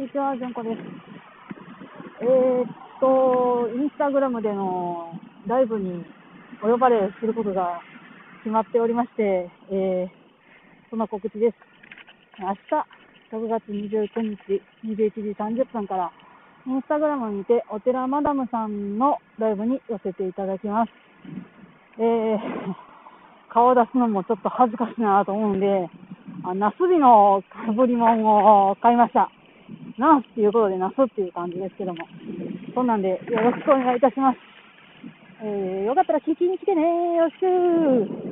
んにちは、じゅんこです。えー、っと、インスタグラムでのライブにお呼ばれすることが決まっておりまして、えー、その告知です。明日、6月29日、21時30分から、インスタグラムにて、お寺マダムさんのライブに寄せていただきます。えー、顔を出すのもちょっと恥ずかしいなと思うんで、あナスビのかぶり物を買いました。ナースっていうことでなすっていう感じですけども。そんなんでよろしくお願いいたします。えー、よかったら聞きに来てねよろしく